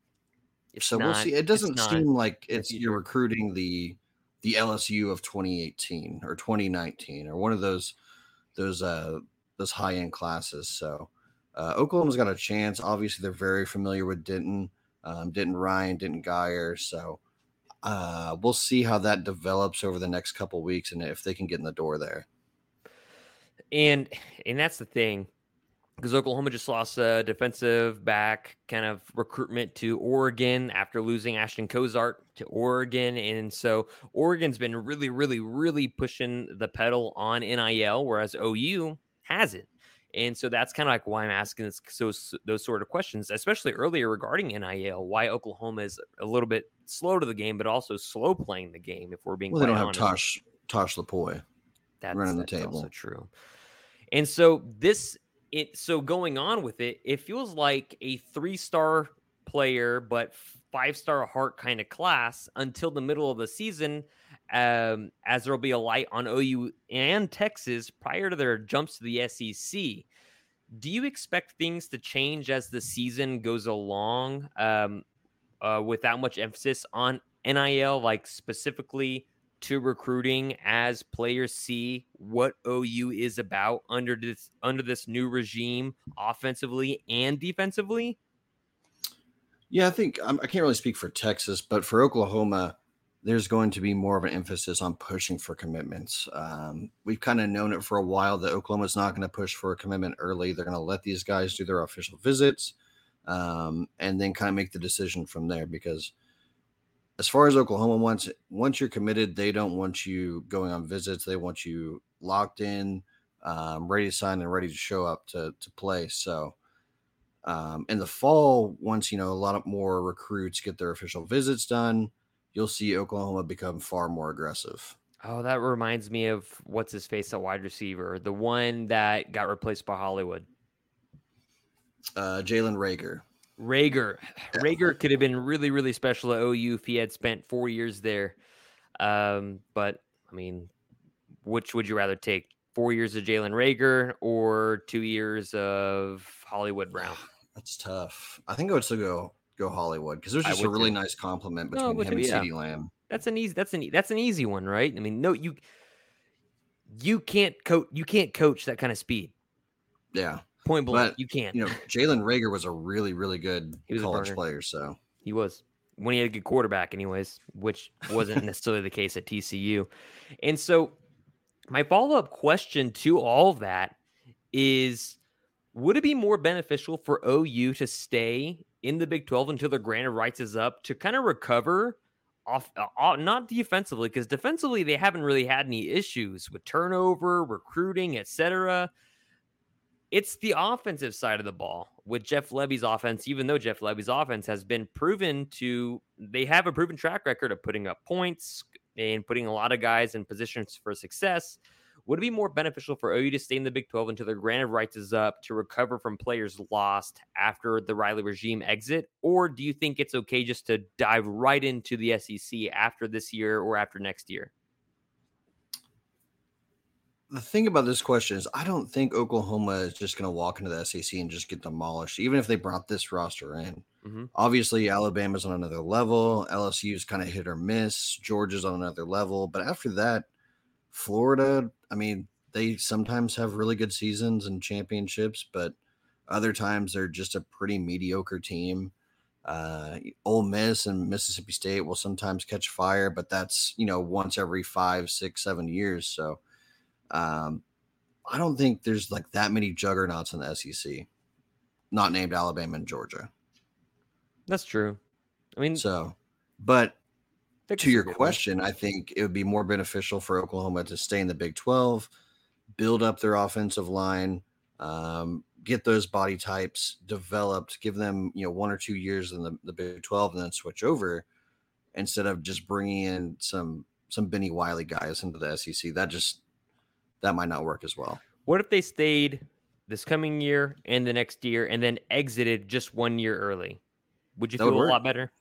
so not, we'll see. It doesn't seem like it's you're recruiting the the LSU of 2018 or 2019 or one of those those uh those high end classes. So uh, Oklahoma's got a chance. Obviously, they're very familiar with Denton um, Denton Ryan, Denton Guyer. So uh, we'll see how that develops over the next couple weeks and if they can get in the door there. And and that's the thing because Oklahoma just lost a defensive back kind of recruitment to Oregon after losing Ashton Cozart to Oregon. And so Oregon's been really, really, really pushing the pedal on NIL, whereas OU hasn't. And so that's kind of like why I'm asking this, so, those sort of questions, especially earlier regarding NIL, why Oklahoma is a little bit slow to the game, but also slow playing the game. If we're being well, they don't honest. have Tosh Tosh Lupoi that's running the table. Also true. And so this it so going on with it, it feels like a three star player, but five star heart kind of class until the middle of the season um, as there will be a light on OU and Texas prior to their jumps to the SEC. Do you expect things to change as the season goes along um, uh, without much emphasis on NIL, like specifically to recruiting as players see what OU is about under this under this new regime, offensively and defensively? Yeah, I think I'm, I can not really speak for Texas, but for Oklahoma, there's going to be more of an emphasis on pushing for commitments. Um, we've kind of known it for a while that Oklahoma's not going to push for a commitment early. They're going to let these guys do their official visits um, and then kind of make the decision from there. Because as far as Oklahoma wants, once you're committed, they don't want you going on visits. They want you locked in, um, ready to sign, and ready to show up to to play. So. Um, in the fall, once you know a lot of more recruits get their official visits done, you'll see Oklahoma become far more aggressive. Oh, that reminds me of what's his face at wide receiver, the one that got replaced by Hollywood. Uh, Jalen Reagor. Reagor. Yeah. Reagor could have been really, really special at OU if he had spent four years there. Um, but I mean, which would you rather take? Four years of Jalen Reagor or two years of Hollywood Brown? That's tough. I think I would still go go Hollywood because there's just a really nice compliment between no, him and yeah. CeeDee Lamb. That's an easy. That's an that's an easy one, right? I mean, no, you you can't coach you can't coach that kind of speed. Yeah, point blank, but, you can't. You know, Jalen Reagor was a really really good he was college player. So he was when he had a good quarterback, anyways, which wasn't necessarily the case at TCU. And so, my follow up question to all of that is would it be more beneficial for OU to stay in the Big 12 until their granted rights is up to kind of recover off, uh, not defensively, because defensively they haven't really had any issues with turnover, recruiting, etc. It's the offensive side of the ball with Jeff Lebby's offense, even though Jeff Lebby's offense has been proven to, they have a proven track record of putting up points and putting a lot of guys in positions for success Would it be more beneficial for OU to stay in the Big 12 until their grant of rights is up to recover from players lost after the Riley regime exit? Or do you think it's okay just to dive right into the SEC after this year or after next year? The thing about this question is, I don't think Oklahoma is just going to walk into the SEC and just get demolished, even if they brought this roster in. Mm-hmm. Obviously, Alabama's on another level. LSU is kind of hit or miss. Georgia's on another level. But after that, Florida, I mean, they sometimes have really good seasons and championships, but other times they're just a pretty mediocre team. Uh, Ole Miss and Mississippi State will sometimes catch fire, but that's you know once every five, six, seven years. So um, I don't think there's like that many juggernauts in the SEC, not named Alabama and Georgia. That's true. I mean, So, but to your a question, I think it would be more beneficial for Oklahoma to stay in the Big 12, build up their offensive line, um, get those body types developed, give them, you know, one or two years in the, the Big 12 and then switch over instead of just bringing in some some Benny Wiley guys into the SEC. That just that might not work as well. What if they stayed this coming year and the next year and then exited just one year early? Would you That feel would a work. lot better?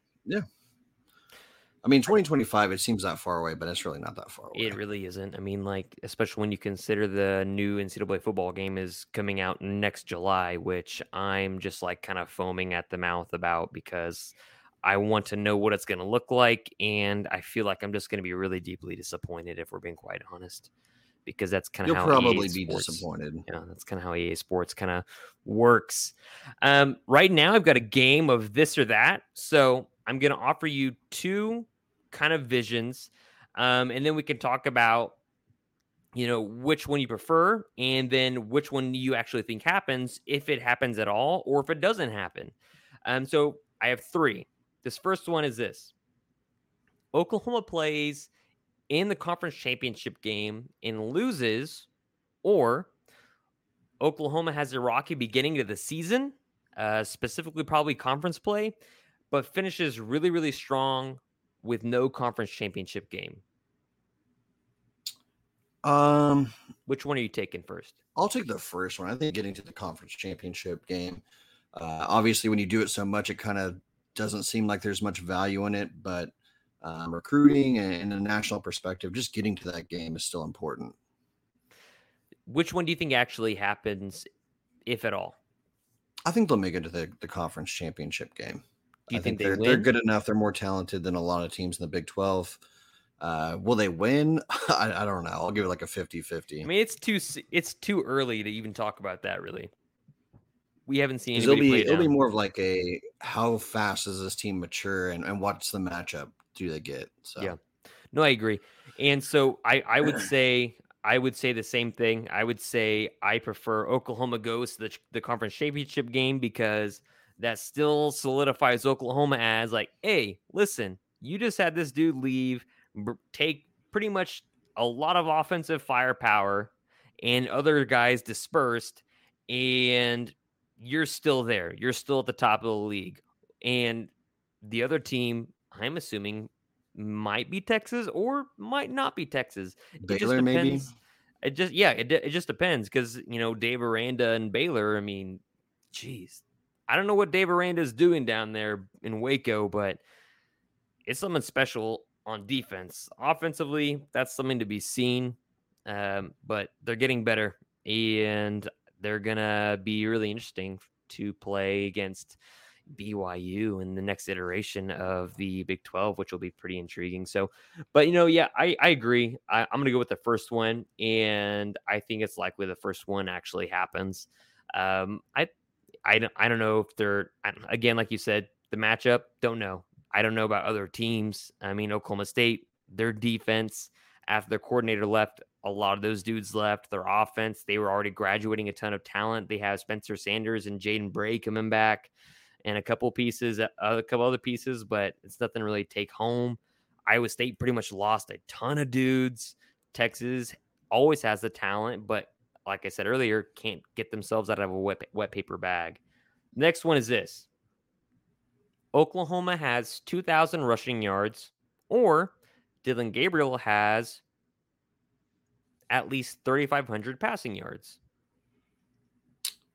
I mean, 2025, it seems that far away, but it's really not that far away. It really isn't. I mean, like, especially when you consider the new NCAA football game is coming out next July, which I'm just like kind of foaming at the mouth about because I want to know what it's going to look like. And I feel like I'm just going to be really deeply disappointed if we're being quite honest, because that's kind of You'll how probably EA be Sports- disappointed. Yeah, that's kind of how EA Sports kind of works. Um, right now, I've got a game of this or that. So I'm going to offer you two kind of visions, um, and then we can talk about, you know, which one you prefer, and then which one you actually think happens, if it happens at all, or if it doesn't happen. Um, so I have three. This first one is this: Oklahoma plays in the conference championship game and loses, or Oklahoma has a rocky beginning to the season, uh, specifically probably conference play, but finishes really, really strong with no conference championship game. Um, Which one are you taking first? I'll take the first one. I think getting to the conference championship game. Uh, obviously, when you do it so much, it kind of doesn't seem like there's much value in it. But um, recruiting and in a national perspective, just getting to that game is still important. Which one do you think actually happens, if at all? I think they'll make it to the, the conference championship game. Do you I think, they they're good enough. They're more talented than a lot of teams in the Big 12. Uh, will they win? I, I don't know. I'll give it like a 50 50. I mean, it's too it's too early to even talk about that. Really, we haven't seen it'll be play it'll be more of like a how fast does this team mature and, and what's the matchup do they get? So Yeah. No, I agree. And so I, I would say I would say the same thing. I would say I prefer Oklahoma goes to the, the conference championship game because that still solidifies Oklahoma as like, hey, listen, you just had this dude leave, take pretty much a lot of offensive firepower, and other guys dispersed, and you're still there. You're still at the top of the league, and the other team, I'm assuming, might be Texas or might not be Texas. It just Baylor maybe. depends. It just yeah, it it just depends because you know Dave Aranda and Baylor. I mean, geez, I don't know what Dave Aranda is doing down there in Waco, but it's something special on defense. Offensively, that's something to be seen. Um, but they're getting better, and they're gonna be really interesting to play against BYU in the next iteration of the Big 12, which will be pretty intriguing. So, but you know, yeah, I, I agree. I, I'm going to go with the first one, and I think it's likely the first one actually happens. Um, I, I don't, I don't know if they're again, like you said, the matchup. Don't know. I don't know about other teams. I mean, Oklahoma State, their defense after their coordinator left, a lot of those dudes left. Their offense, they were already graduating a ton of talent. They have Spencer Sanders and Jaden Bray coming back and a couple pieces, uh, a couple other pieces, but it's nothing really take home. Iowa State pretty much lost a ton of dudes. Texas always has the talent, but like I said earlier, can't get themselves out of a wet, wet paper bag. Next one is this Oklahoma has 2,000 rushing yards, or Dillon Gabriel has at least 3,500 passing yards.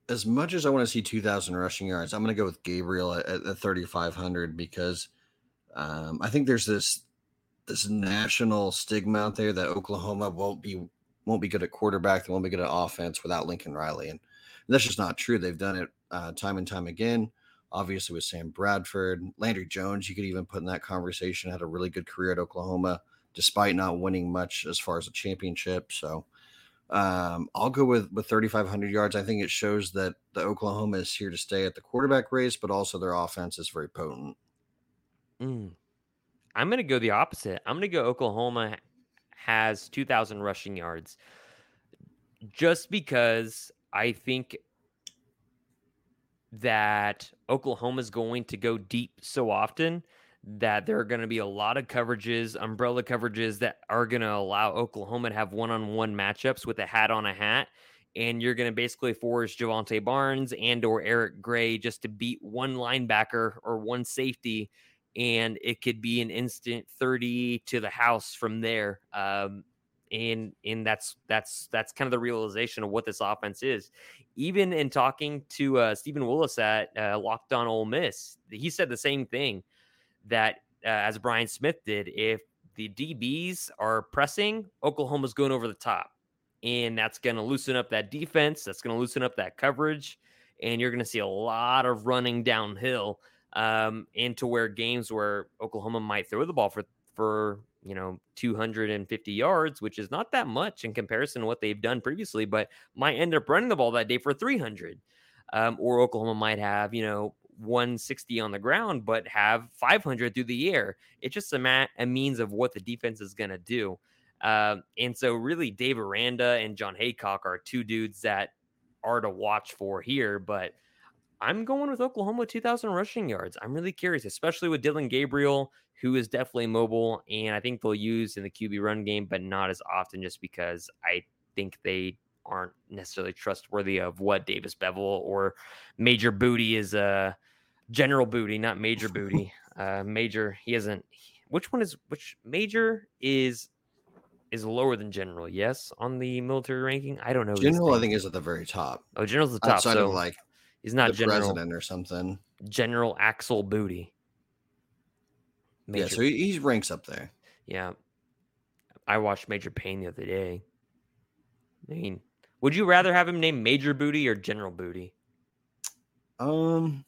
As much as I want to see 2,000 rushing yards, I'm going to go with Gabriel at, at 3,500 because um, I think there's this this national stigma out there that Oklahoma won't be won't be good at quarterback, they won't be good at offense without Lincoln Riley, and, that's just not true. They've done it uh, time and time again. Obviously, with Sam Bradford, Landry Jones, you could even put in that conversation. Had a really good career at Oklahoma, despite not winning much as far as a championship. So, um, I'll go with with 3,500 yards. I think it shows that the Oklahoma is here to stay at the quarterback race, but also their offense is very potent. Mm. I'm going to go the opposite. I'm going to go Oklahoma has 2,000 rushing yards just because I think that Oklahoma is going to go deep so often that there are going to be a lot of coverages, umbrella coverages that are going to allow Oklahoma to have one-on-one matchups with a hat on a hat. And you're going to basically force Jovantae Barnes and or Eric Gray just to beat one linebacker or one safety and it could be an instant 30 to the house from there. Um, and and that's that's that's kind of the realization of what this offense is. Even in talking to uh, Stephen Willis at uh, Locked On Ole Miss, he said the same thing that uh, as Brian Smith did. If the DBs are pressing, Oklahoma's going over the top, and that's going to loosen up that defense. That's going to loosen up that coverage, and you're going to see a lot of running downhill um, into where games where Oklahoma might throw the ball for for you know 250 yards, which is not that much in comparison to what they've done previously, but might end up running the ball that day for 300. Um, or Oklahoma might have you know 160 on the ground, but have 500 through the air. It's just a, ma- a means of what the defense is going to do. Uh, and so, really, Dave Aranda and John Haycock are two dudes that are to watch for here. But I'm going with Oklahoma 2,000 rushing yards. I'm really curious, especially with Dillon Gabriel, who is definitely mobile, and I think they'll use in the QB run game, but not as often just because I think they aren't necessarily trustworthy of what Davis Beville or Major Booty is. Uh, General Booty, not Major Booty. Uh, major, he isn't. Which one is which? Major is is lower than General. Yes, on the military ranking. I don't know. General, I think, is at the very top. Oh, General's the top. Outside so of like He's not the General president or something. General Axel Booty. Yeah, so he, he ranks up there. yeah. I watched Major Payne the other day. I mean, would you rather have him named Major Booty or General Booty? Um,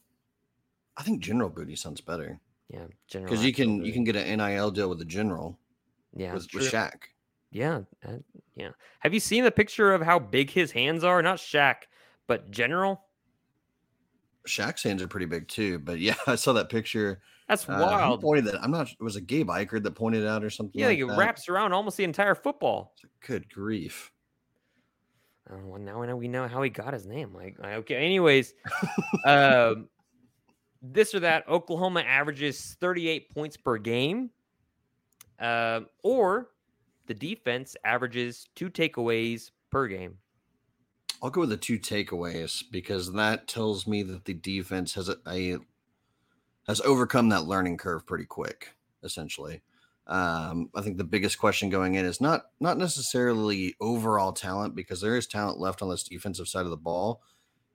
I think General Booty sounds better Yeah, General. because you can you can get an NIL deal with a general yeah with, with Shaq. Yeah, yeah. Have you seen the picture of how big his hands are? Not Shaq, but General. Shaq's hands are pretty big too, but yeah, I saw that picture. That's Uh, wild. pointed that? I'm not. It was a Gabe Eichert that pointed it out or something. Yeah, like like it that. wraps around almost the entire football. Good grief! Oh, well, now we know we know how he got his name. Like, I- okay. Anyways, um, this or that, Oklahoma averages 38 points per game, um, or the defense averages two takeaways per game. I'll go with the two takeaways because that tells me that the defense has a, a has overcome that learning curve pretty quick. Essentially, um, I think the biggest question going in is not not necessarily overall talent because there is talent left on this defensive side of the ball.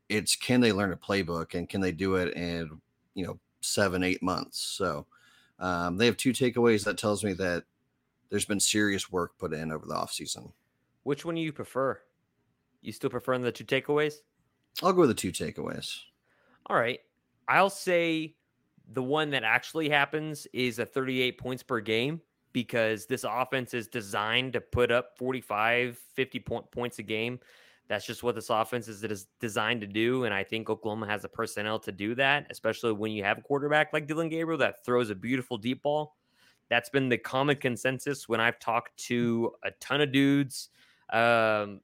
It's can they learn a playbook and can they do it in you know seven eight months? So um, they have two takeaways. That tells me that there's been serious work put in over the offseason. Which one do you prefer? You still prefer the two takeaways? I'll go with the two takeaways. All right. I'll say the one that actually happens is a 38 points per game because this offense is designed to put up 45, 50 point, points a game. That's just what this offense is, is designed to do. And I think Oklahoma has the personnel to do that, especially when you have a quarterback like Dillon Gabriel that throws a beautiful deep ball. That's been the common consensus when I've talked to a ton of dudes. Um,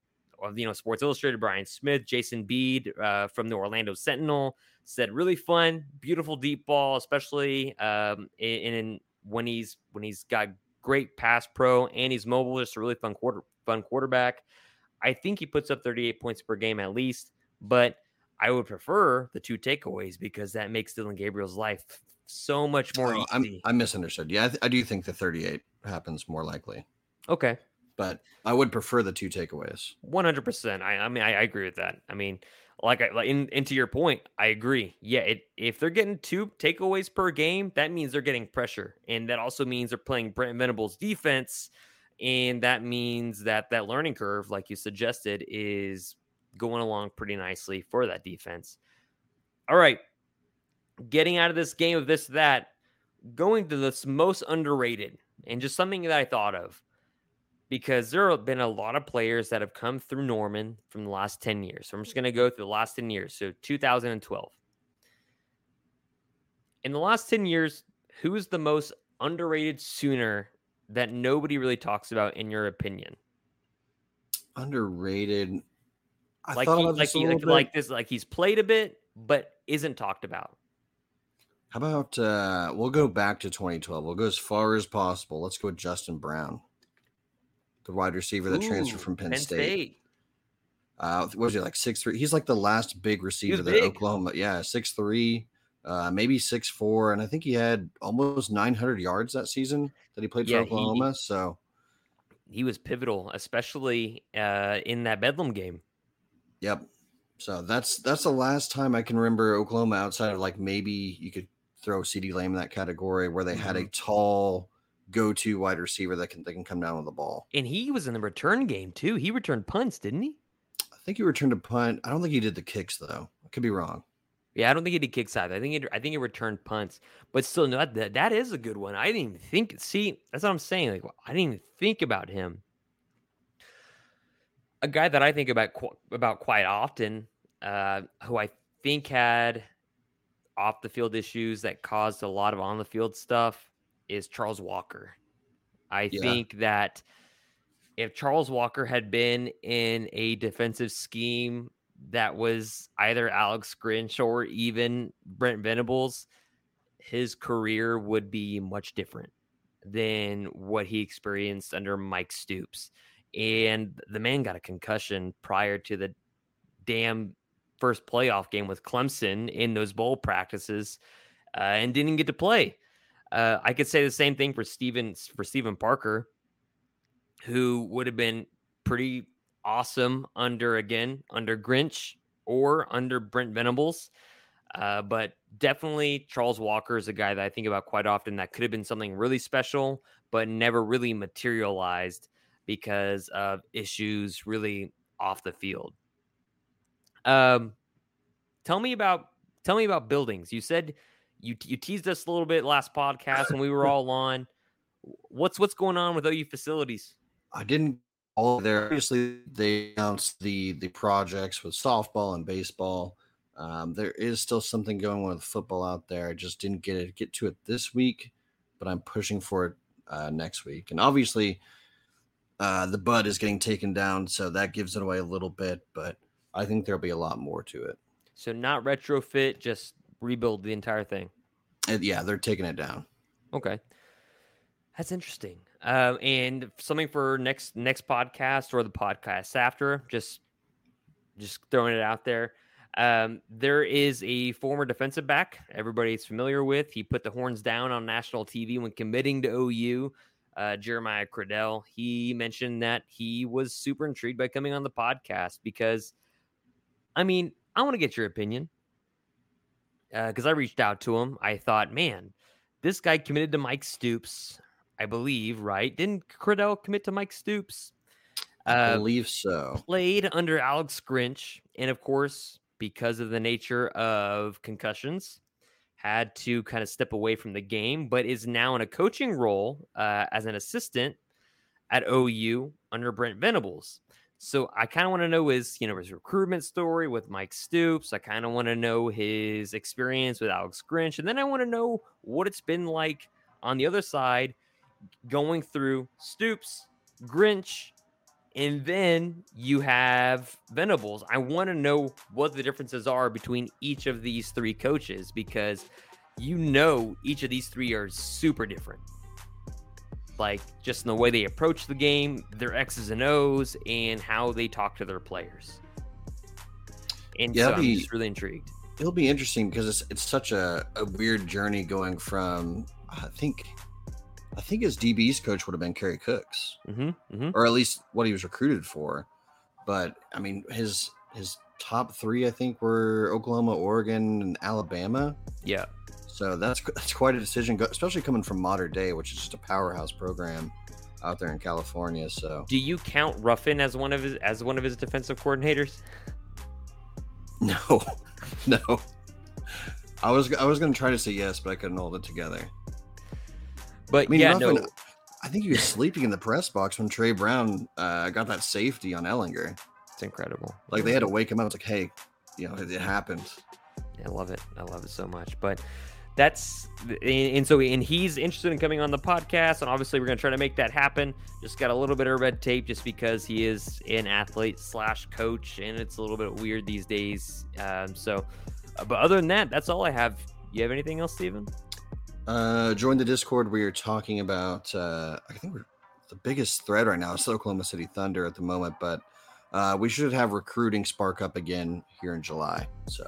you know, Sports Illustrated, Brian Smith, Jason Beede uh, from the Orlando Sentinel said really fun, beautiful deep ball, especially um, in, in when he's when he's got great pass pro and he's mobile, just a really fun quarter fun quarterback. I think he puts up 38 points per game at least, but I would prefer the two takeaways because that makes Dillon Gabriel's life so much more Oh, easy. I'm, I misunderstood. Yeah, I, th- I do think the 38 happens more likely. okay. But I would prefer the two takeaways. One hundred percent. I I mean I, I, agree with that. I mean, like I like in, into your point, I agree. Yeah, it, if they're getting two takeaways per game, that means they're getting pressure, and that also means they're playing Brent Venables defense, and that means that that learning curve, like you suggested, is going along pretty nicely for that defense. All right, getting out of this game of this that, going to this most underrated and just something that I thought of because there have been a lot of players that have come through Norman from the last 10 years. So I'm just going to go through the last 10 years. So 2012. In the last 10 years, who is the most underrated Sooner that nobody really talks about, in your opinion? Underrated. I like, he, like, he, like, like this, like he's played a bit, but isn't talked about. How about uh we'll go back to 2012. We'll go as far as possible. Let's go with Justin Brown the wide receiver that Ooh, transferred from Penn, Penn State. State. Uh, what was he like six three? He's like the last big receiver that big. Oklahoma. Yeah, six three, uh, maybe six four, and I think he had almost nine hundred yards that season that he played yeah, for Oklahoma. He, so he was pivotal, especially uh, in that Bedlam game. Yep. So that's that's the last time I can remember Oklahoma outside of like maybe you could throw CeeDee Lamb in that category where they mm-hmm. had a mm-hmm. tall go-to wide receiver that can that can come down with the ball. And he was in the return game too. He returned punts, didn't he? I think he returned a punt. I don't think he did the kicks though. I could be wrong. Yeah, I don't think he did kicks either. I think he, I think he returned punts, but still, no, that that is a good one. I didn't even think. See, that's what I'm saying. Like, I didn't even think about him. A guy that I think about about quite often, uh, who I think had off the field issues that caused a lot of on the field stuff is Charles Walker. I yeah. think that if Charles Walker had been in a defensive scheme that was either Alex Grinch or even Brent Venables, his career would be much different than what he experienced under Mike Stoops. And the man got a concussion prior to the damn first playoff game with Clemson in those bowl practices uh, and didn't get to play. Uh, I could say the same thing for Steven for Steven Parker, who would have been pretty awesome under again under Grinch or under Brent Venables. Uh, but definitely Charles Walker is a guy that I think about quite often that could have been something really special, but never really materialized because of issues really off the field. Um, tell me about tell me about buildings. You said you you teased us a little bit last podcast when we were all on. What's what's going on with OU facilities? I didn't all there. Obviously, they announced the the projects with softball and baseball. Um, there is still something going on with football out there. I just didn't get it get to it this week, but I'm pushing for it uh, next week. And obviously, uh, the bud is getting taken down, so that gives it away a little bit. But I think there'll be a lot more to it. So not retrofit, just rebuild the entire thing. And yeah, they're taking it down. Okay, that's interesting. Uh, and something for next next podcast or the podcast after. Just just throwing it out there. Um, there is a former defensive back everybody's familiar with. He put the horns down on national TV when committing to OU. Uh, Jeremiah Criddell. He mentioned that he was super intrigued by coming on the podcast because, I mean, I want to get your opinion because uh, I reached out to him. I thought, man, this guy committed to Mike Stoops, I believe, right? Didn't Criddell commit to Mike Stoops? I uh, believe so. Played under Alex Grinch, and of course, because of the nature of concussions, had to kind of step away from the game, but is now in a coaching role uh, as an assistant at OU under Brent Venables. So I kind of want to know his, you know, his recruitment story with Mike Stoops. I kind of want to know his experience with Alex Grinch, and then I want to know what it's been like on the other side, going through Stoops, Grinch, and then you have Venables. I want to know what the differences are between each of these three coaches because you know each of these three are super different like just in the way they approach the game, their X's and O's, and how they talk to their players. And yeah, so be, I'm just really intrigued. It'll be interesting because it's it's such a, a weird journey going from I think I think his DB's coach would have been Kerry Cooks, Mm-hmm, mm-hmm. or at least what he was recruited for. But I mean, his his top three, I think, were Oklahoma, Oregon, and Alabama. Yeah. So that's that's quite a decision, especially coming from Mater Dei, which is just a powerhouse program out there in California. So Do you count Ruffin as one of his as one of his defensive coordinators? no, no. I was I was gonna try to say yes, but I couldn't hold it together. But I mean, yeah, Ruffin, no. I think he was sleeping in the press box when Tre Brown uh, got that safety on Ehlinger. It's incredible. Like they had to wake him up. It's like, hey, you know, it, it happened. I love it. I love it so much. But that's and, so and he's interested in coming on the podcast, and obviously we're gonna try to make that happen. Just got a little bit of red tape, just because he is an athlete slash coach, and it's a little bit weird these days. Um, so, uh, but other than that, that's all I have. You have anything else, Steven? Uh, join the Discord. We are talking about. Uh, I think we're the biggest thread right now is Oklahoma City Thunder at the moment, but uh, we should have recruiting spark up again here in July. So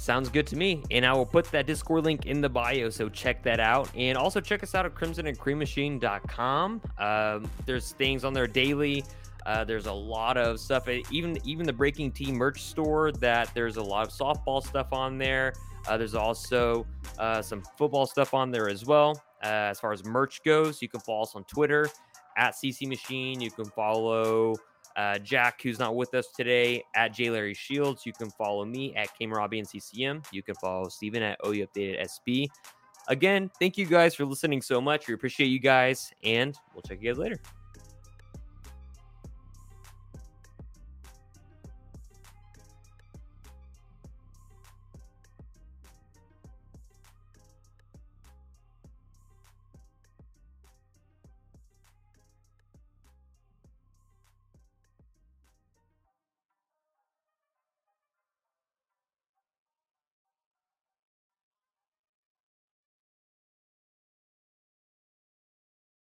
Sounds good to me. And I will put that Discord link in the bio, so check that out. And also check us out at crimsonandcreammachine.com. Um, there's things on there daily. Uh, there's a lot of stuff. uh, Even even the Breaking Team merch store. That there's a lot of softball stuff on there. Uh, there's also uh, some football stuff on there as well. Uh, as far as merch goes, you can follow us on Twitter at CC Machine. You can follow uh, Jack, who's not with us today, at J Larry Shields. You can follow me at Kamarabi and CCM. You can follow Steven at OU Updated SB. Again, thank you guys for listening so much. We appreciate you guys, and we'll check you guys later.